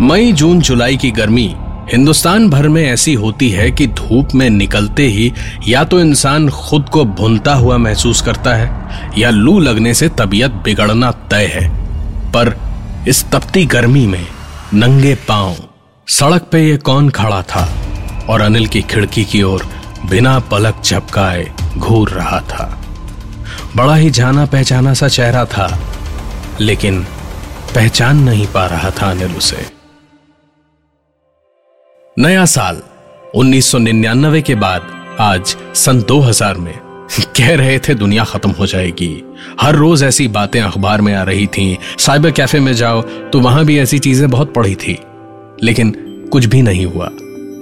मई, जून, जुलाई की गर्मी हिंदुस्तान भर में ऐसी होती है कि धूप में निकलते ही या तो इंसान खुद को भुनता हुआ महसूस करता है या लू लगने से तबीयत बिगड़ना तय है। पर इस तपती गर्मी में नंगे पाँव, सड़क पे ये कौन खड़ा था और अनिल की खिड़की की ओर बिना पलक झपकाए घूर रहा था। बड़ा ही जाना पहचाना सा चेहरा था, लेकिन पहचान नहीं पा रहा था अनिल उसे। नया साल 1999 के बाद, आज, सन 2000 में। कह रहे थे, दुनिया खत्म हो जाएगी। हर रोज ऐसी बातें अखबार में आ रही थीं। साइबर कैफ़े में जाओ तो वहाँ भी ऐसी चीज़ें बहुत पड़ी थी। लेकिन, कुछ भी नहीं हुआ।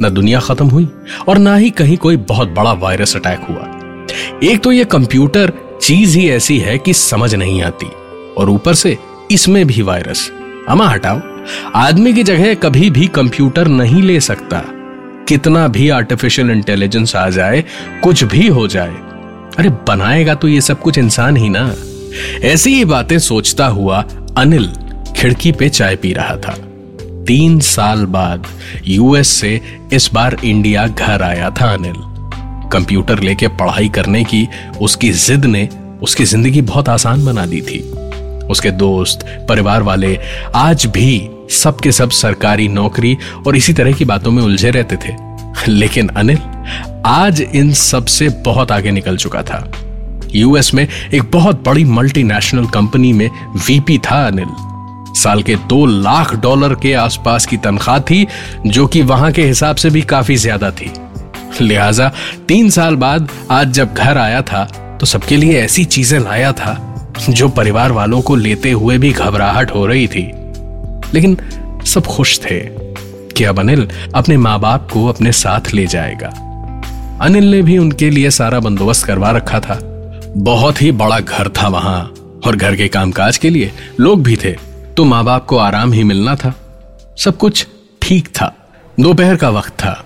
न दुनिया खत्म हुई, और ना ही कहीं कोई बहुत बड़ा वायरस अटैक हुआ। एक तो ये कंप्यूटर, चीज़ ही ऐसी है कि समझ नहीं आती। और ऊपर से, इसमें भी वायरस। अमा, हटाओ। आदमी की जगह कभी भी कंप्यूटर नहीं ले सकता। कितना भी आर्टिफिशियल इंटेलिजेंस आ जाए, कुछ भी हो जाए। अरे, बनाएगा तो ये सब कुछ इंसान ही ना। ऐसी ही बातें सोचता हुआ अनिल खिड़की पे चाय पी रहा था। तीन साल बाद यूएस से इस बार इंडिया घर आया था अनिल। कंप्यूटर लेके पढ़ाई करने की उसकी जिद ने उसकी ज़िंदगी बहुत आसान बना दी थी। उसके दोस्त, परिवार वाले आज भी सब के सब सरकारी नौकरी और इसी तरह की बातों में उलझे रहते थे। लेकिन अनिल, आज इन सबसे बहुत आगे निकल चुका था। यूएस में एक बहुत बड़ी मल्टीनेशनल कंपनी में वीपी था अनिल। साल के दो लाख डॉलर के आसपास की तनख्वाह थी, जो कि वहाँ के हिसाब से भी काफ़ी ज़्यादा थी। लिहाजा, तीन साल बाद आज जब घर आया था तो सबके लिए ऐसी चीज़ें लाया था, जो परिवार वालों को लेते हुए भी घबराहट हो रही थी। लेकिन सब खुश थे कि अब अनिल अपने माँ बाप को अपने साथ ले जाएगा। अनिल ने भी उनके लिए सारा बंदोबस्त करवा रखा था। बहुत ही बड़ा घर था वहाँ और घर के कामकाज के लिए लोग भी थे तो माँ बाप को आराम ही मिलना था। सब कुछ ठीक था। दोपहर का वक्त था।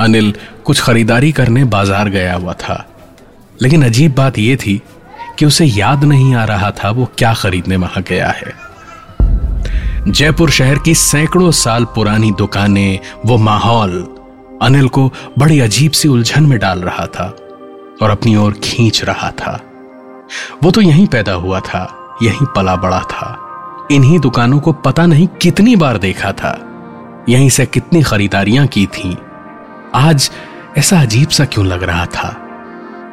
अनिल कुछ खरीदारी करने बाज़ार गया हुआ था। लेकिन अजीब बात यह थी कि उसे याद नहीं आ रहा था वो क्या खरीदने वहाँ गया है। जयपुर शहर की सैकड़ों साल पुरानी दुकानें, वो माहौल अनिल को बड़ी अजीब सी उलझन में डाल रहा था और अपनी ओर खींच रहा था। वो तो यहीं पैदा हुआ था, यहीं पला बड़ा था। इन्हीं दुकानों को पता नहीं कितनी बार देखा था। यहीं से कितनी खरीदारियाँ की थी। आज ऐसा अजीब सा क्यों लग रहा था?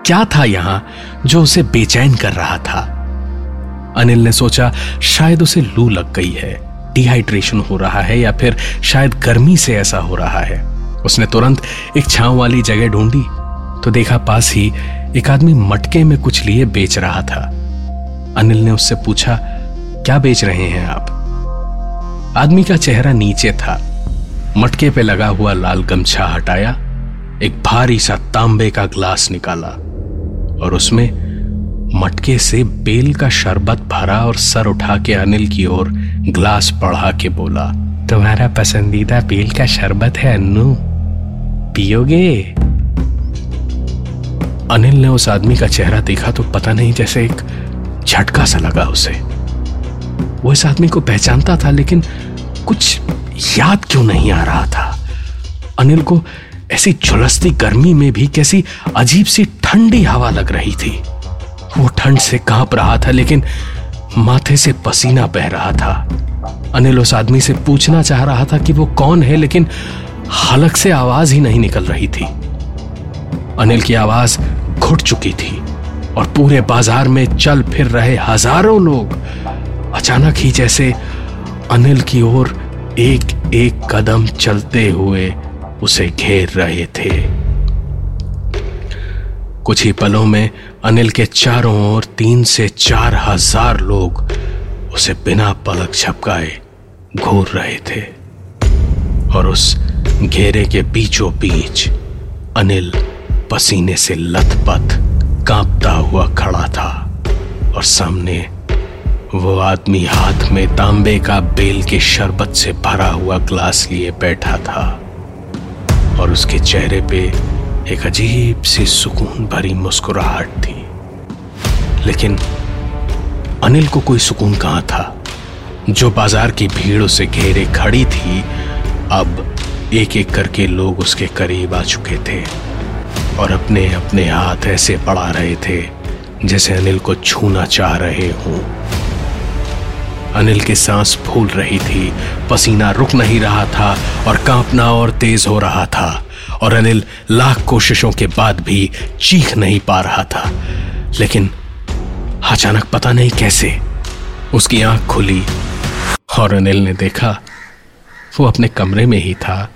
क्या था यहाँ जो उसे बेचैन कर रहा था? अनिल ने सोचा, शायद उसे लू लग गई है। डिहाइड्रेशन हो रहा है या फिर शायद गर्मी से ऐसा हो रहा है। उसने तुरंत एक छांव वाली जगह ढूंढी तो देखा पास ही एक आदमी मटके में कुछ लिए बेच रहा था। अनिल ने उससे पूछा, क्या बेच रहे हैं आप? आदमी का चेहरा नीचे था। मटके पे लगा हुआ लाल गमछा हटाया, एक भारी सा तांबे का ग्लास निकाला और उसमें मटके से बेल का शरबत भरा और सर उठा के अनिल की ओर ग्लास बढ़ा के बोला तुम्हारा पसंदीदा बेल का शरबत है अन्नू। पियोगे? अनिल ने उस आदमी का चेहरा देखा तो पता नहीं जैसे एक झटका सा लगा उसे। वो इस आदमी को पहचानता था लेकिन कुछ याद क्यों नहीं आ रहा था? अनिल को ऐसी झुलसती गर्मी में भी कैसी अजीब सी ठंडी हवा लग रही थी। वो ठंड से काँप रहा था लेकिन माथे से पसीना बह रहा था। अनिल उस आदमी से पूछना चाह रहा था कि वो कौन है, लेकिन हलक से आवाज़ ही नहीं निकल रही थी। अनिल की आवाज़ घुट चुकी थी और पूरे बाज़ार में चल फिर रहे हज़ारों लोग अचानक ही जैसे अनिल की ओर एक एक कदम चलते हुए उसे घेर रहे थे। कुछ ही पलों में अनिल के चारों ओर तीन से चार हज़ार लोग उसे बिना पलक झपकाए घूर रहे थे। और उस घेरे के बीचों बीच अनिल पसीने से लथपथ कांपता हुआ खड़ा था और सामने वो आदमी हाथ में तांबे का बेल के शरबत से भरा हुआ ग्लास लिए बैठा था और उसके चेहरे पे एक अजीब सी सुकून भरी मुस्कुराहट थी। लेकिन अनिल को कोई सुकून कहाँ था? जो बाज़ार की भीड़ उसे घेरे खड़ी थी, अब एक एक करके लोग उसके करीब आ चुके थे और अपने अपने हाथ ऐसे बढ़ा रहे थे, जैसे अनिल को छूना चाह रहे हों। अनिल की सांस फूल रही थी, पसीना रुक नहीं रहा था और कांपना और तेज हो रहा था और अनिल लाख कोशिशों के बाद भी चीख नहीं पा रहा था। लेकिन अचानक पता नहीं कैसे उसकी आँख खुली और अनिल ने देखा वो अपने कमरे में ही था,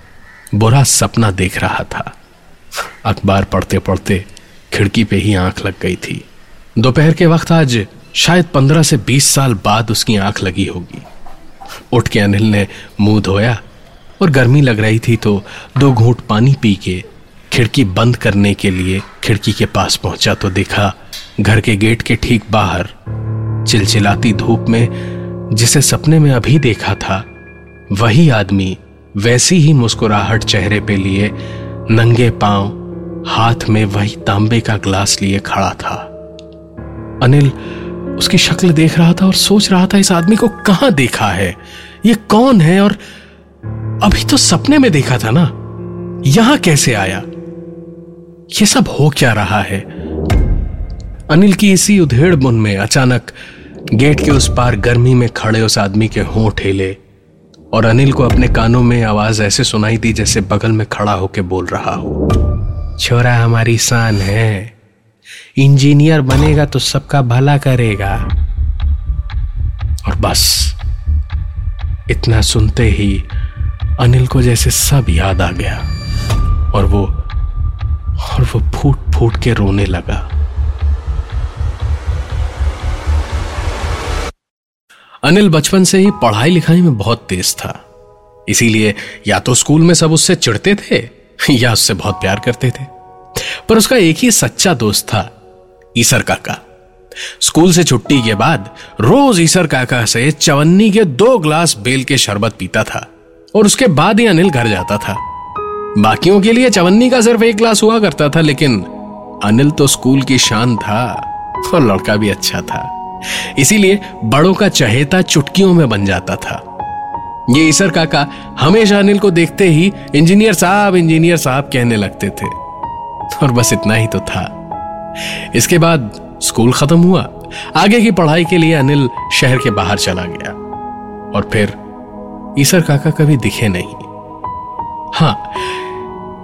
बुरा सपना देख रहा था। अखबार पढ़ते पढ़ते खिड़की पे ही आँख लग गई थी। दोपहर के वक्त आज शायद पंद्रह से बीस साल बाद उसकी आँख लगी होगी। उठ के अनिल ने मुँह धोया और गर्मी लग रही थी तो दो घूंट पानी पी के खिड़की बंद करने के लिए खिड़की के पास पहुँचा तो देखा घर के गेट के ठीक बाहर, चिलचिलाती धूप में, जिसे सपने में अभी देखा था, वही आदमी वैसी ही मुस्कुराहट चेहरे पे लिए, नंगे पाँव, हाथ में वही तांबे का ग्लास लिए खड़ा था। अनिल उसकी शक्ल देख रहा था और सोच रहा था, इस आदमी को कहाँ देखा है? ये कौन है? और अभी तो सपने में देखा था ना? यहाँ कैसे आया? ये सब हो क्या रहा है? अनिल की इसी उधेड़ बुन में अचानक गेट के उस पार गर्मी में खड़े उस आदमी के होंठ हिले और अनिल को अपने कानों में आवाज़ ऐसे सुनाई दी जैसे बगल में खड़ा होके बोल रहा हो। छोरा हमारी शान है। इंजीनियर बनेगा तो सबका भला करेगा। और बस, इतना सुनते ही अनिल को जैसे सब याद आ गया और वो और वो फूट फूट के रोने लगा। अनिल बचपन से ही पढ़ाई लिखाई में बहुत तेज था। इसीलिए या तो स्कूल में सब उससे चिढ़ते थे, या उससे बहुत प्यार करते थे। पर उसका एक ही सच्चा दोस्त था, ईसर काका। स्कूल से छुट्टी के बाद रोज ईसर काका से चवन्नी के दो ग्लास बेल के शरबत पीता था, और उसके बाद ही अनिल घर जाता था। बाकियों के लिए चवन्नी का सिर्फ़ एक क्लास हुआ करता था, लेकिन अनिल तो स्कूल की शान था और लड़का भी अच्छा था। इसीलिए बड़ों का चहेता चुटकियों में बन जाता था। ये ईसर काका हमेशा अनिल को देखते ही इंजीनियर साहब इंजीनियर साहब कहने लगते थे। और बस इतना ही तो था। इसके बाद स्कूल खत्म हुआ। आगे की पढ़ाई के लिए अनिल शहर के बाहर चला गया। और फिर ईसर काका कभी दिखे नहीं। हाँ,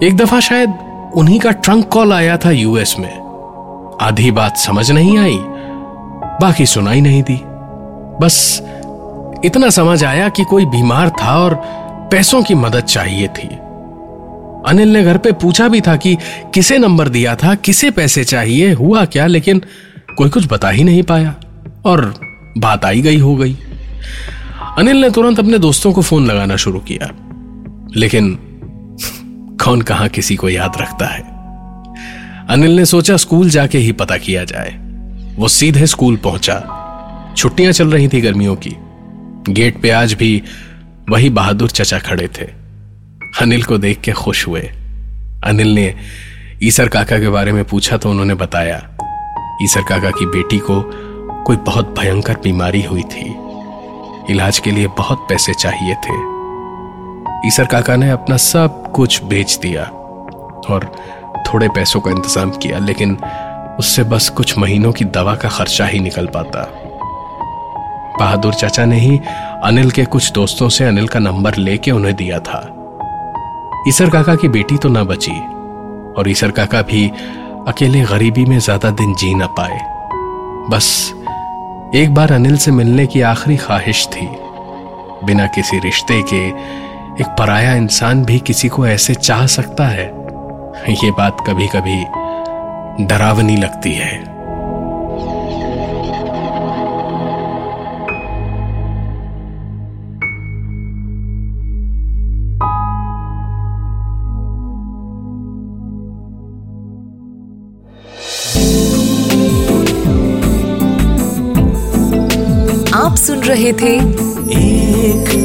एक दफ़ा शायद उन्हीं का ट्रंक कॉल आया था यूएस में। आधी बात समझ नहीं आई, बाकी सुनाई नहीं दी। बस इतना समझ आया कि कोई बीमार था और पैसों की मदद चाहिए थी। अनिल ने घर पे पूछा भी था कि किसे नंबर दिया था, किसे पैसे चाहिए, हुआ क्या, लेकिन कोई कुछ बता ही नहीं पाया और बात आई गई, हो गई। अनिल ने तुरंत अपने दोस्तों को फ़ोन लगाना शुरू किया, लेकिन कौन कहाँ किसी को याद रखता है? अनिल ने सोचा स्कूल जाके ही पता किया जाए। वो सीधे स्कूल पहुँचा। छुट्टियाँ चल रही थी गर्मियों की। गेट पे आज भी वही बहादुर चचा खड़े थे। अनिल को देख के खुश हुए। अनिल ने ईसर काका के बारे में पूछा तो उन्होंने बताया, ईसर काका की बेटी को कोई बहुत भयंकर बीमारी हुई थी। इलाज के लिए बहुत पैसे चाहिए थे। ईसर काका ने अपना सब कुछ बेच दिया और थोड़े पैसों का इंतज़ाम किया, लेकिन उससे बस कुछ महीनों की दवा का खर्चा ही निकल पाता। बहादुर चाचा ने ही अनिल के कुछ दोस्तों से अनिल का नंबर लेके उन्हें दिया था। ईसर काका की बेटी तो ना बची, और ईसर काका भी अकेले गरीबी में ज़्यादा दिन जी ना पाए। बस एक बार अनिल से मिलने की आखिरी ख्वाहिश थी, बिना किसी रिश्ते के एक पराया इंसान भी किसी को ऐसे चाह सकता है। ये बात कभी कभी डरावनी लगती है। आप सुन रहे थे एक